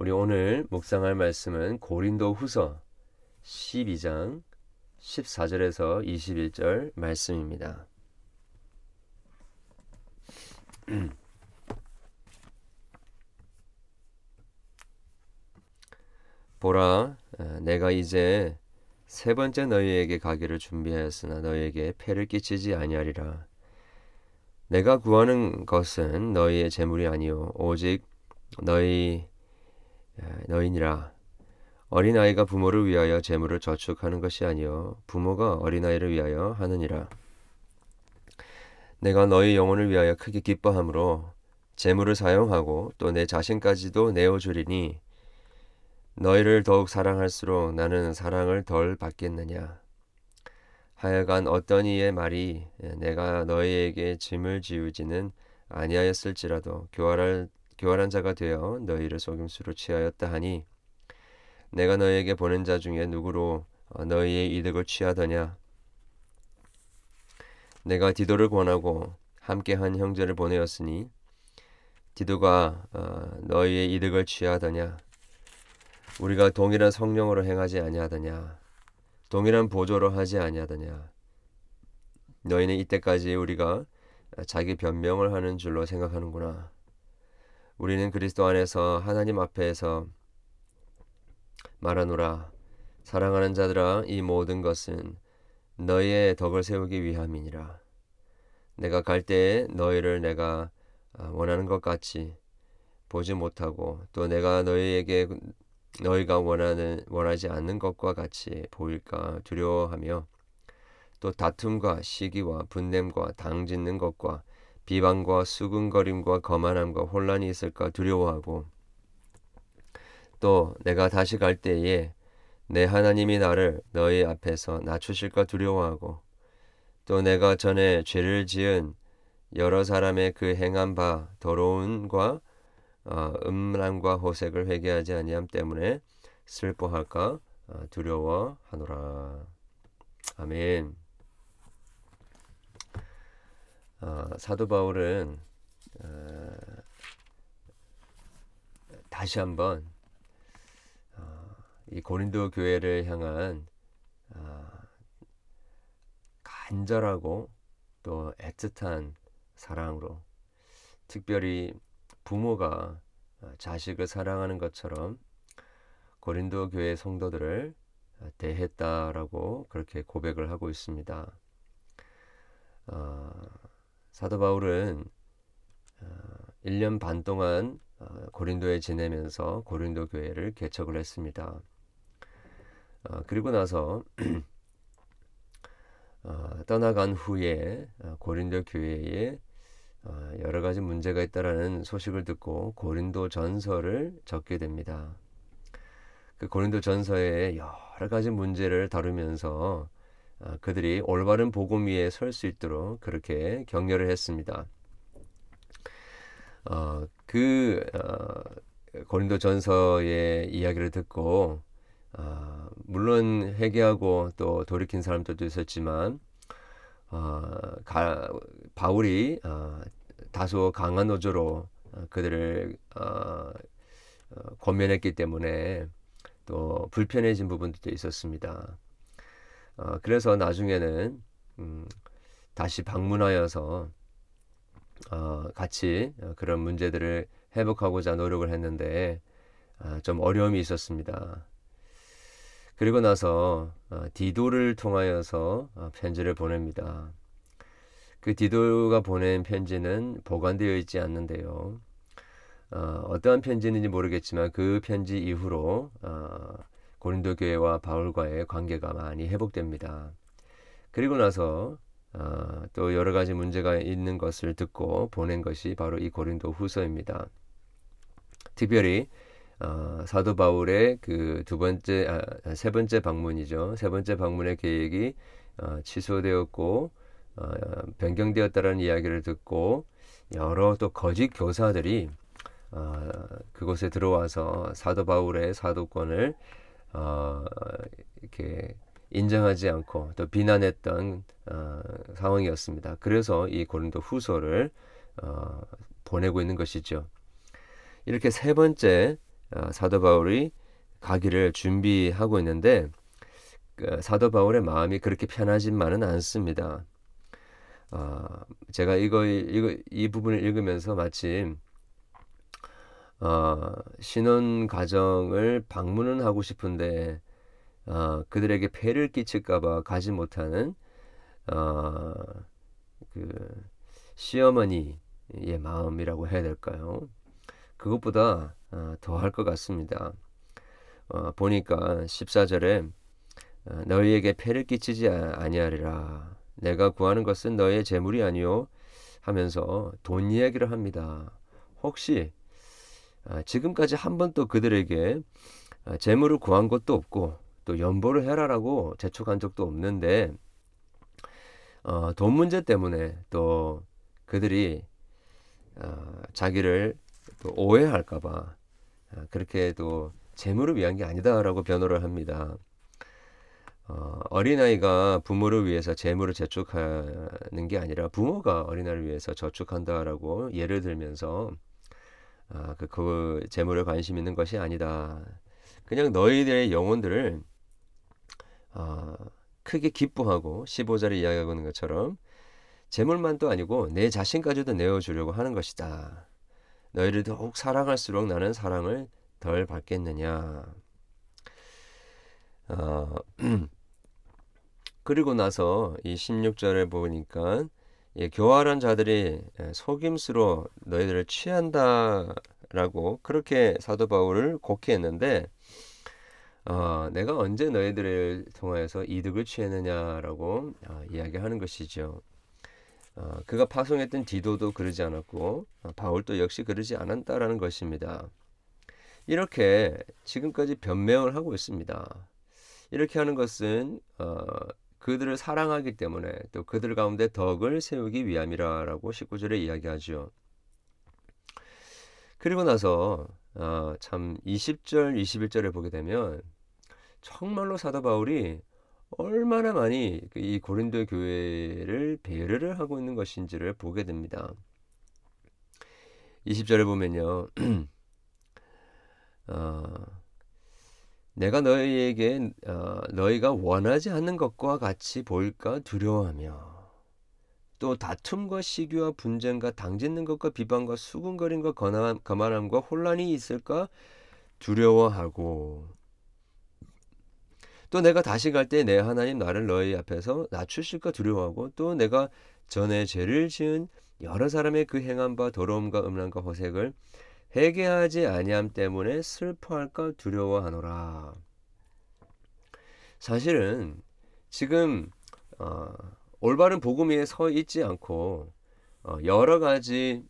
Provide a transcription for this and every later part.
우리 오늘 묵상할 말씀은 고린도 후서 12장 14절에서 21절 말씀입니다. 보라, 내가 이제 세 번째 너희에게 가기를 준비하였으나 너희에게 폐를 끼치지 아니하리라. 내가 구하는 것은 너희의 재물이 아니요 오직 너희 너희니라. 어린아이가 부모를 위하여 재물을 저축하는 것이 아니요 부모가 어린아이를 위하여 하느니라. 내가 너희 영혼을 위하여 크게 기뻐함으로 재물을 사용하고 또 내 자신까지도 내어 주리니 너희를 더욱 사랑할수록 나는 사랑을 덜 받겠느냐. 하여간 어떤 이의 말이 내가 너희에게 짐을 지우지는 아니하였을지라도 교활할, 교활한 자가 되어 너희를 속임수로 취하였다 하니 내가 너희에게 보낸 자 중에 누구로 어, 너희의 이득을 취하더냐? 내가 디도를 권하고 함께한 형제를 보내었으니 디도가 어, 너희의 이득을 취하더냐? 우리가 동일한 성령으로 행하지 아니하더냐? 동일한 보조로 하지 아니하더냐? 너희는 이때까지 우리가 자기 변명을 하는 줄로 생각하는구나 우리는 그리스도 안에서 하나님 앞에서 말하노라. 사랑하는 자들아 이 모든 것은 너희의 덕을 세우기 위함이니라. 내가 갈 때에 너희를 내가 원하는 것 같이 보지 못하고 또 내가 너희에게 너희가 원하는 원하지 않는 것과 같이 보일까 두려워하며 또 다툼과 시기와 분냄과 당짓는 것과 비방과 수근거림과 거만함과 혼란이 있을까 두려워하고 또 내가 다시 갈 때에 내 하나님이 나를 너희 앞에서 낮추실까 두려워하고 또 내가 전에 죄를 지은 여러 사람의 그 행한 바 더러운과 어, 음란과 호색을 회개하지 아니함 때문에 슬퍼할까 어, 두려워하노라. 아멘. 어, 사도 바울은 어, 다시 한번 어, 이 고린도 교회를 향한 어, 간절하고 또 애틋한 사랑으로 특별히 부모가 어, 자식을 사랑하는 것처럼 고린도 교회 성도들을 어, 대했다라고 그렇게 고백을 하고 있습니다. 어, 사도 바울은 어, 1년 반 동안 어, 고린도에 지내면서 고린도 교회를 개척을 했습니다. 어, 그리고 나서 어, 떠나간 후에 어, 고린도 교회에 어, 여러 가지 문제가 있다라는 소식을 듣고 고린도 전서를 적게 됩니다. 그 고린도 전서에 여러 가지 문제를 다루면서 어, 그들이 올바른 복음 위에 설 수 있도록 그렇게 격려를 했습니다. 어, 그 어, 고린도 전서의 이야기를 듣고 어, 물론 회개하고 또 돌이킨 사람들도 있었지만 어, 가, 바울이 어, 다소 강한 노조로 어, 그들을 어, 어, 권면했기 때문에 또 불편해진 부분도 있었습니다. 어, 그래서 나중에는 음, 다시 방문하여서 어, 같이 그런 문제들을 회복하고자 노력을 했는데 어, 좀 어려움이 있었습니다. 그리고 나서 어, 디도를 통하여서 어, 편지를 보냅니다. 그 디도가 보낸 편지는 보관되어 있지 않는데요. 어, 떠한 편지인지 모르겠지만 그 편지 이후로 어, 고린도 교회와 바울과의 관계가 많이 회복됩니다. 그리고 나서 어, 또 여러 가지 문제가 있는 것을 듣고 보낸 것이 바로 이 고린도 후서입니다. 특별히 어, 사도 바울의 그 두 번째, 아, 세 번째 방문이죠. 세 번째 방문의 계획이 어, 취소되었고 어, 변경되었다는 이야기를 듣고 여러 또 거짓 교사들이 어, 그곳에 들어와서 사도 바울의 사도권을 어, 이렇게 인정하지 않고 또 비난했던 어, 상황이었습니다. 그래서 이 고린도 후서를 어, 보내고 있는 것이죠. 이렇게 세 번째 어, 사도 바울이 가기를 준비하고 있는데 그 사도 바울의 마음이 그렇게 편하지만은 않습니다. 어, 제가 이거, 이거 이 부분을 읽으면서 마침 어, 신혼 가정을 방문은 하고 싶은데 어, 그들에게 폐를 끼칠까봐 가지 못하는 어, 그 시어머니의 마음이라고 해야 될까요? 그것보다 어, 더할 것 같습니다. 어, 보니까 14절에 어, 너희에게 폐를 끼치지 아니하리라. 내가 구하는 것은 너의 재물이 아니요 하면서 돈 이야기를 합니다. 혹시 아, 지금까지 한 번도 그들에게 아, 재물을 구한 것도 없고 또 연보를 해라라고 재촉한 적도 없는데 어, 돈 문제 때문에 또 그들이 어, 자기를 또 오해할까봐 어, 그렇게 또 재물을 위한 게 아니다라고 변호를 합니다. 어, 어린아이가 부모를 위해서 재물을 저축하는 게 아니라 부모가 어린아이를 위해서 저축한다라고 예를 들면서 아, 그, 그 재물에 관심 있는 것이 아니다. 그냥 너희들의 영혼들을 어, 크게 기뻐하고 15절에 이야기하고 있는 것처럼 재물만도 아니고 내 자신까지도 내어주려고 하는 것이다. 너희를 더욱 사랑할수록 나는 사랑을 덜 받겠느냐. 어, 그리고 나서 이 16절에 보니까 예, 교활한 자들이 예, 속임수로 너희들을 취한다라고 그렇게 사도 바울을 곡해했는데 어, 내가 언제 너희들을 통하여서 이득을 취했느냐라고 어, 이야기하는 것이죠. 어, 그가 파송했던 디도도 그러지 않았고 어, 바울도 역시 그러지 않았다라는 것입니다. 이렇게 지금까지 변명을 하고 있습니다. 이렇게 하는 것은 어, 그들을 사랑하기 때문에 또 그들 가운데 덕을 세우기 위함이라라고 19절에 이야기하죠. 그리고 나서 어, 참 20절, 21절에 보게 되면 정말로 사도 바울이 얼마나 많이 그이 고린도 교회를 배려를 하고 있는 것인지를 보게 됩니다. 20절에 보면요. 어, 내가 너희에게 어, 너희가 원하지 않는 것과 같이 보일까 두려워하며 또 다툼과 시기와 분쟁과 당짓는 것과 비방과 수군거림과 거만함과 혼란이 있을까 두려워하고 또 내가 다시 갈 때 내 하나님 나를 너희 앞에서 낮추실까 두려워하고 또 내가 전에 죄를 지은 여러 사람의 그바 더러움과 음란과 허색을 회개하지 아니함 때문에 슬퍼할까 두려워하노라. 사실은 지금 어, 올바른 복음 위에 서 있지 않고 어, 여러 가지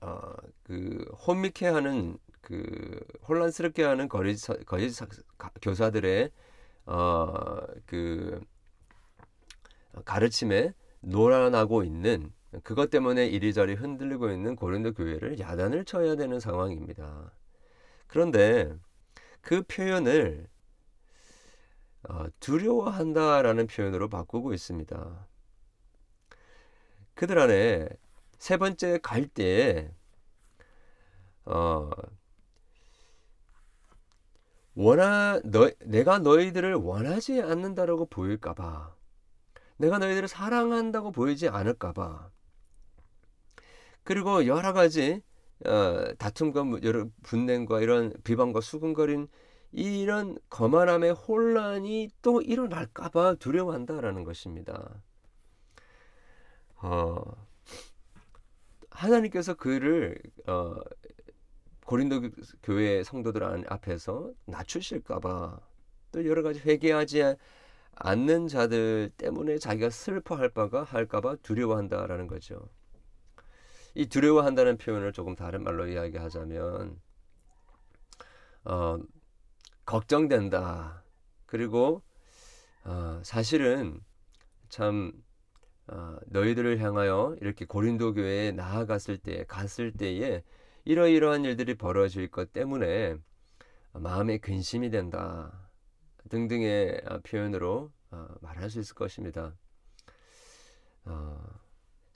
어, 그 혼미케 하는 그 혼란스럽게 하는 거짓 거짓 교사들의 어, 그 가르침에 놀아나고 있는 그것 때문에 이리저리 흔들리고 있는 고린도 교회를 야단을 쳐야 되는 상황입니다. 그런데 그 표현을 어, 두려워한다라는 표현으로 바꾸고 있습니다. 그들 안에 세 번째 갈 때에 어, 원하 너 내가 너희들을 원하지 않는다라고 보일까봐 내가 너희들을 사랑한다고 보이지 않을까봐 그리고 여러 가지 어, 다툼과 여러 분냉과 이런 비방과 수근거린 이런 거만함의 혼란이 또 일어날까봐 두려워한다라는 것입니다. 어, 하나님께서 그를 어, 고린도 교회 성도들 앞에서 낮추실까봐 또 여러 가지 회개하지 않는 자들 때문에 자기가 슬퍼할 바가 할까봐 두려워한다라는 거죠. 이 두려워한다는 표현을 조금 다른 말로 이야기하자면 어, 걱정된다. 그리고 어, 사실은 참 어, 너희들을 향하여 이렇게 고린도 교회에 나아갔을 때 갔을 때에 이러이러한 일들이 벌어질 것 때문에 마음에 근심이 된다 등등의 어, 표현으로 어, 말할 수 있을 것입니다.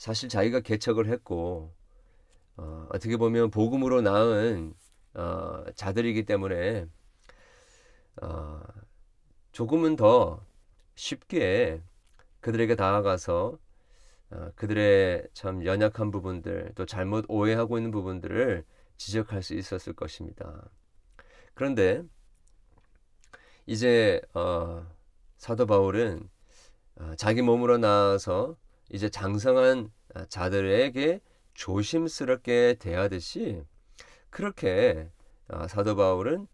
어, 사실 자기가 개척을 했고 어, 떻게 보면 복음으로 낳은 어, 자들이기 때문에 어, 조금은 더 쉽게 그들에게 다가가서 어, 그들의 참 연약한 부분들 또 잘못 오해하고 있는 부분들을 지적할 수 있었을 것입니다. 그런데 이제 어, 사도 바울은 어, 자기 몸으로 나와서 이제 장성한 자들에게 조심스럽게 대하듯이 그렇게 어, 사도 바울은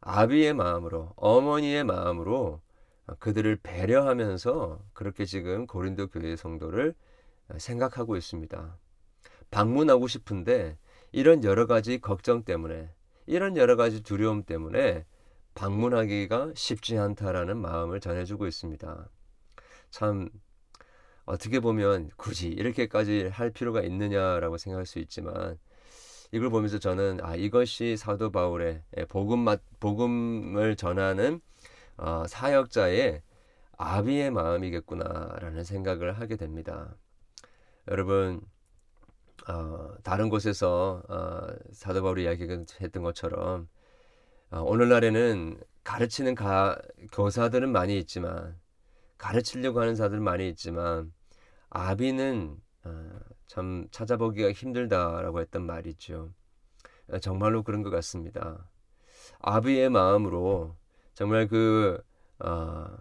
아비의 마음으로 어머니의 마음으로 그들을 배려하면서 그렇게 지금 고린도 교회 성도를 생각하고 있습니다. 방문하고 싶은데 이런 여러 가지 걱정 때문에 이런 여러 가지 두려움 때문에 방문하기가 쉽지 않다라는 마음을 전해주고 있습니다. 참 어떻게 보면 굳이 이렇게까지 할 필요가 있느냐라고 생각할 수 있지만 이걸 보면서 저는 아 이것이 사도 바울의 복음 복음을 전하는 어, 사역자의 아비의 마음이겠구나라는 생각을 하게 됩니다. 여러분 어, 다른 곳에서 어, 사도 바울이 이야기했던 것처럼 어, 오늘날에는 가르치는 가, 교사들은 많이 있지만 가르치려고 하는 사들은 많이 있지만 아비는 어, 참 찾아보기가 힘들다라고 했던 말이죠. 어, 정말로 그런 것 같습니다. 아비의 마음으로 정말 그 어,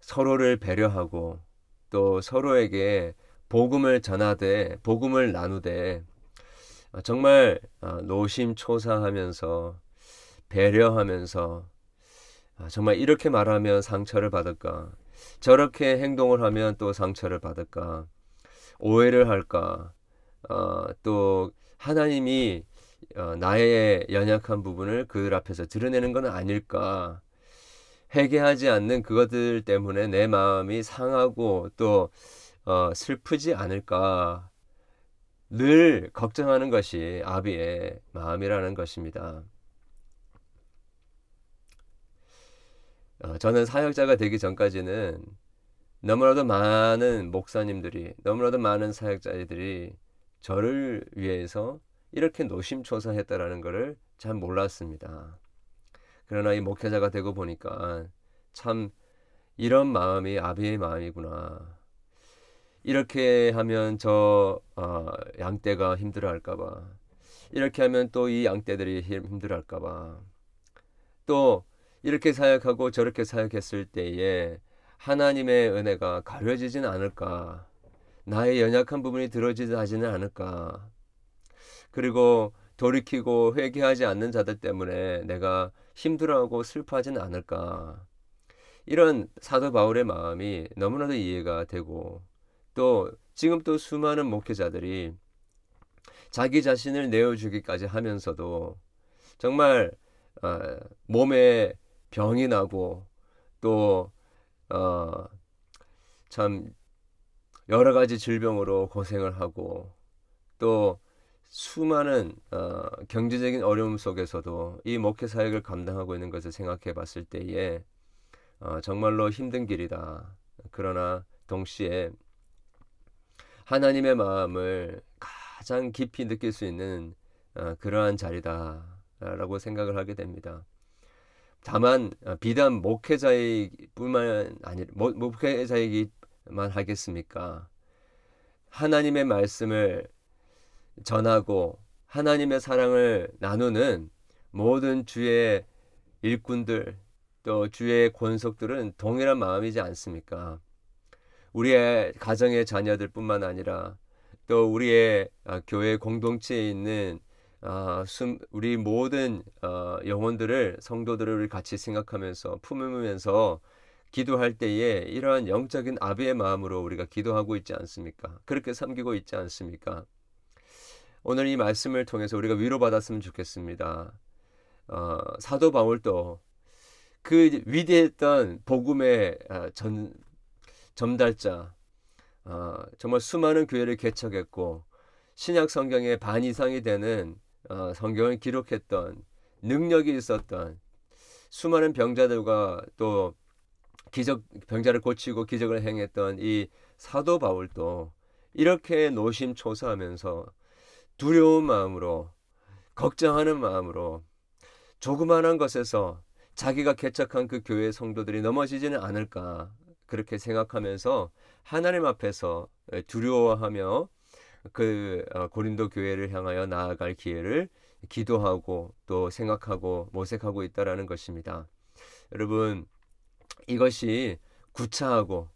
서로를 배려하고 또 서로에게 복음을 전하되 복음을 나누되 어, 정말 어, 노심초사하면서 배려하면서 아, 정말 이렇게 말하면 상처를 받을까 저렇게 행동을 하면 또 상처를 받을까? 오해를 할까? 어, 또 하나님이 어, 나의 연약한 부분을 그들 앞에서 드러내는 건 아닐까? 회개하지 않는 그것들 때문에 내 마음이 상하고 또 어, 슬프지 않을까? 늘 걱정하는 것이 아비의 마음이라는 것입니다. 어, 저는 사역자가 되기 전까지는 너무나도 많은 목사님들이 너무나도 많은 사역자들이 저를 위해서 이렇게 노심초사했다라는 것을 잘 몰랐습니다. 그러나 이 목회자가 되고 보니까 참 이런 마음이 아비의 마음이구나. 이렇게 하면 저 어, 양떼가 힘들어할까봐 이렇게 하면 또 이 양떼들이 힘들어할까봐 또 이렇게 사역하고 저렇게 사역했을 때에 하나님의 은혜가 가려지진 않을까? 나의 연약한 부분이 하지는 않을까? 그리고 돌이키고 회개하지 않는 자들 때문에 내가 힘들어하고 슬퍼하지는 않을까? 이런 사도 바울의 마음이 너무나도 이해가 되고 또 지금 또 수많은 목회자들이 자기 자신을 내어주기까지 하면서도 정말 어, 몸에 병이 나고 또 어, 참 여러 가지 질병으로 고생을 하고 또 수많은 어, 경제적인 어려움 속에서도 이 목회 사역을 감당하고 있는 것을 생각해 봤을 때에 어, 정말로 힘든 길이다. 그러나 동시에 하나님의 마음을 가장 깊이 느낄 수 있는 어, 그러한 자리다라고 생각을 하게 됩니다. 다만 어, 비단 목회자의 뿐만 아니 목회자이기만 하겠습니까? 하나님의 말씀을 전하고 하나님의 사랑을 나누는 모든 주의 일꾼들 또 주의 권속들은 동일한 마음이지 않습니까? 우리의 가정의 자녀들뿐만 아니라 또 우리의 아, 교회 공동체에 있는 아, 우리 모든 어, 영혼들을 성도들을 같이 생각하면서 품으면서 기도할 때에 이러한 영적인 아비의 마음으로 우리가 기도하고 있지 않습니까? 그렇게 섬기고 있지 않습니까? 오늘 이 말씀을 통해서 우리가 위로받았으면 좋겠습니다. 어, 사도 바울도 그 위대했던 복음의 아, 전 점달자 어, 정말 수많은 교회를 개척했고 신약 성경의 반 이상이 되는 어, 성경을 기록했던 능력이 있었던 수많은 병자들과 또 기적 병자를 고치고 기적을 행했던 이 사도 바울도 이렇게 노심초사하면서 두려운 마음으로 걱정하는 마음으로 조그마한 것에서 자기가 개척한 그 교회 성도들이 넘어지지는 않을까 그렇게 생각하면서 하나님 앞에서 두려워하며 그 어, 고린도 교회를 향하여 나아갈 기회를 기도하고 또 생각하고 모색하고 있다라는 것입니다. 여러분 이것이 구차하고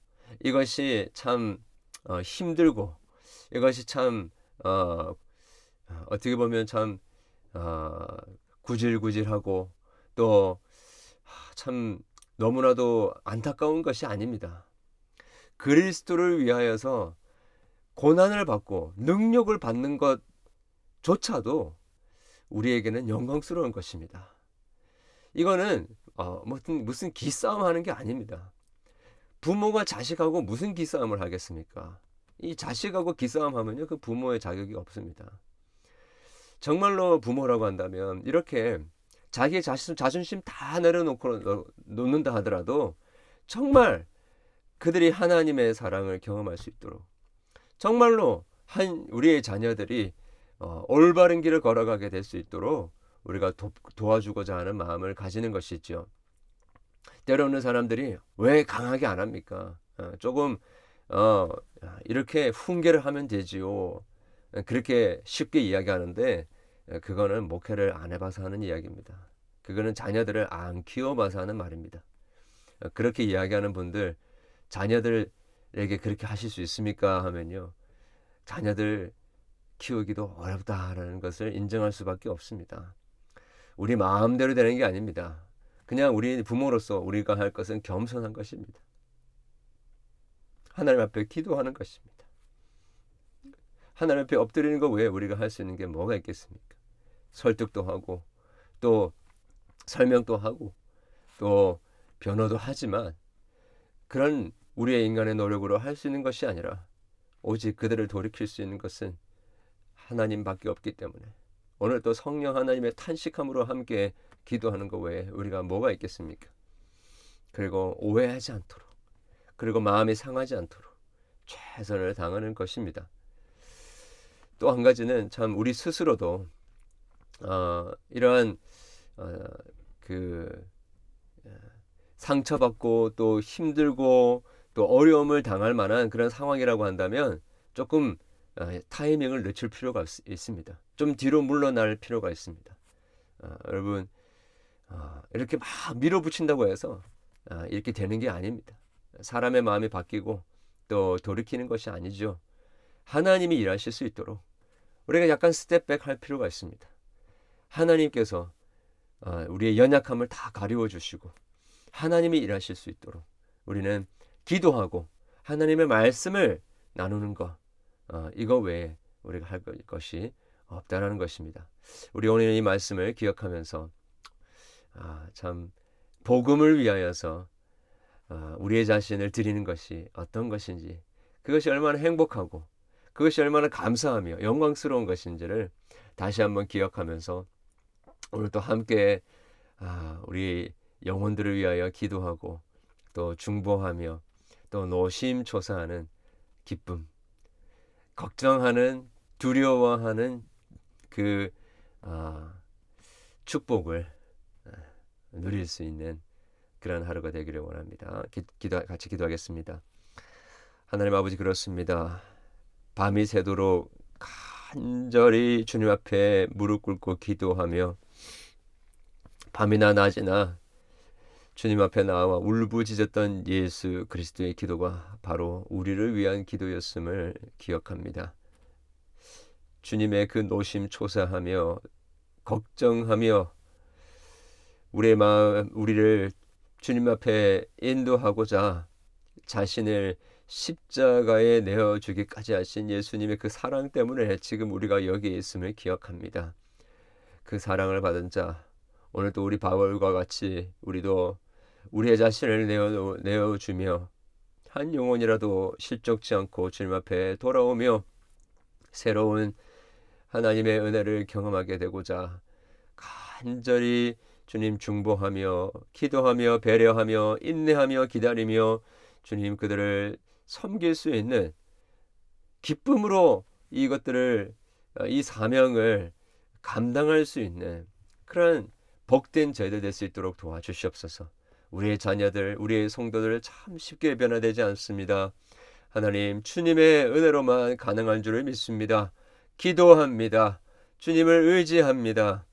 이것이 참 어, 힘들고 이것이 참 어, 어떻게 보면 참 어, 구질구질하고 또 참 너무나도 안타까운 것이 아닙니다. 그리스도를 위하여서 고난을 받고 능력을 받는 것조차도 우리에게는 영광스러운 것입니다. 이거는 어, 무슨 무슨 기싸움 하는 게 아닙니다. 부모가 자식하고 무슨 기싸움을 하겠습니까? 이 자식하고 기싸움 하면요, 그 부모의 자격이 없습니다. 정말로 부모라고 한다면 이렇게 자기의 자신, 자존심 다 내려놓고 놓는다 하더라도 정말 그들이 하나님의 사랑을 경험할 수 있도록 정말로 한 우리의 자녀들이 어, 올바른 길을 걸어가게 될 수 있도록 우리가 도, 도와주고자 하는 마음을 가지는 것이죠. 때로는 사람들이 왜 강하게 안 합니까? 어, 조금 어, 이렇게 훈계를 하면 되지요. 그렇게 쉽게 이야기하는데 그거는 목회를 안 해봐서 하는 이야기입니다. 그거는 자녀들을 안 키워봐서 하는 말입니다. 그렇게 이야기하는 분들 자녀들 에게 그렇게 하실 수 있습니까? 하면요. 자녀들 키우기도 어렵다라는 것을 인정할 수밖에 없습니다. 우리 마음대로 되는 게 아닙니다. 그냥 우리 부모로서 우리가 할 것은 겸손한 것입니다. 하나님 앞에 기도하는 것입니다. 하나님 앞에 엎드리는 거 외에 우리가 할 수 있는 게 뭐가 있겠습니까? 설득도 하고 또 설명도 하고 또 변호도 하지만 그런 우리의 인간의 노력으로 할 수 있는 것이 아니라 오직 그들을 돌이킬 수 있는 것은 하나님밖에 없기 때문에 오늘 또 성령 하나님의 탄식함으로 함께 기도하는 것 외에 우리가 뭐가 있겠습니까? 그리고 오해하지 않도록 그리고 마음이 상하지 않도록 최선을 당하는 것입니다. 또 한 가지는 참 우리 스스로도 어, 이러한 어, 그 상처받고 또 힘들고 또 어려움을 당할 만한 그런 상황이라고 한다면 조금 어, 타이밍을 늦출 필요가 있습니다. 좀 뒤로 물러날 필요가 있습니다. 어, 여러분 어, 이렇게 막 밀어붙인다고 해서 이렇게 되는 게 아닙니다. 사람의 마음이 바뀌고 또 돌이키는 것이 아니죠. 하나님이 일하실 수 있도록 우리가 약간 step back 할 필요가 있습니다. 하나님께서 우리의 연약함을 다 가리워 주시고 하나님이 일하실 수 있도록 우리는 기도하고 하나님의 말씀을 나누는 것 어, 이거 외에 우리가 할 것이 없다라는 것입니다. 우리 오늘 이 말씀을 기억하면서 아, 참 복음을 위하여서 아, 우리의 자신을 드리는 것이 어떤 것인지 그것이 얼마나 행복하고 그것이 얼마나 감사하며 영광스러운 것인지를 다시 한번 기억하면서 오늘 또 함께 아, 우리 영혼들을 위하여 기도하고 또 중보하며 또 노심초사하는 기쁨, 걱정하는 두려워하는 그 어, 축복을 아, 누릴 수 있는 그런 하루가 되기를 원합니다. 기, 기도 같이 기도하겠습니다. 하나님 아버지 그렇습니다. 밤이 새도록 간절히 주님 앞에 무릎 꿇고 기도하며 밤이나 낮이나 주님 앞에 나와 울부짖었던 예수 그리스도의 기도가 바로 우리를 위한 기도였음을 기억합니다. 주님의 그 노심초사하며 걱정하며 우리의 마음 우리를 주님 앞에 인도하고자 자신을 십자가에 내어 주기까지 하신 예수님의 그 사랑 때문에 지금 우리가 여기에 있음을 기억합니다. 그 사랑을 받은 자 오늘도 우리 바울과 같이 우리도 우리의 자신을 내어, 내어주며 한 영혼이라도 실족지 않고 주님 앞에 돌아오며 새로운 하나님의 은혜를 경험하게 되고자 간절히 주님 중보하며 기도하며 배려하며 인내하며 기다리며 주님 그들을 섬길 수 있는 기쁨으로 이것들을 이 사명을 감당할 수 있는 그런 복된 저희들 될 수 있도록 도와주시옵소서. 우리의 자녀들, 우리의 성도들 참 쉽게 변화되지 않습니다. 하나님, 주님의 은혜로만 가능한 줄을 믿습니다. 기도합니다. 주님을 의지합니다.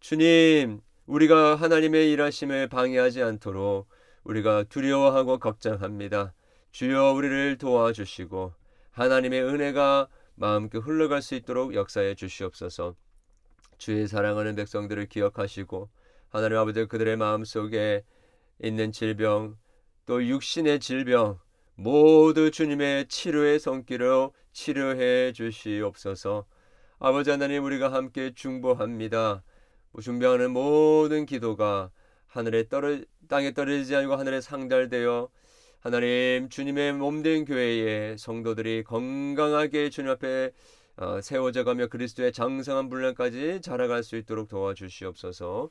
주님, 우리가 하나님의 일하심을 방해하지 않도록 우리가 두려워하고 걱정합니다. 주여 우리를 도와주시고 하나님의 은혜가 마음껏 흘러갈 수 있도록 역사해 주시옵소서. 주의 사랑하는 백성들을 기억하시고 하나님 아버지 그들의 마음속에 있는 질병 또 육신의 질병 모두 주님의 치료의 손길로 치료해 주시옵소서. 아버지 하나님 우리가 함께 중보합니다. 중보하는 모든 기도가 하늘에 떨어 땅에 떨어지지 않고 하늘에 상달되어 하나님 주님의 몸된 교회의 성도들이 건강하게 주님 앞에 어, 세워져 가며 그리스도의 장성한 분량까지 자라갈 수 있도록 도와주시옵소서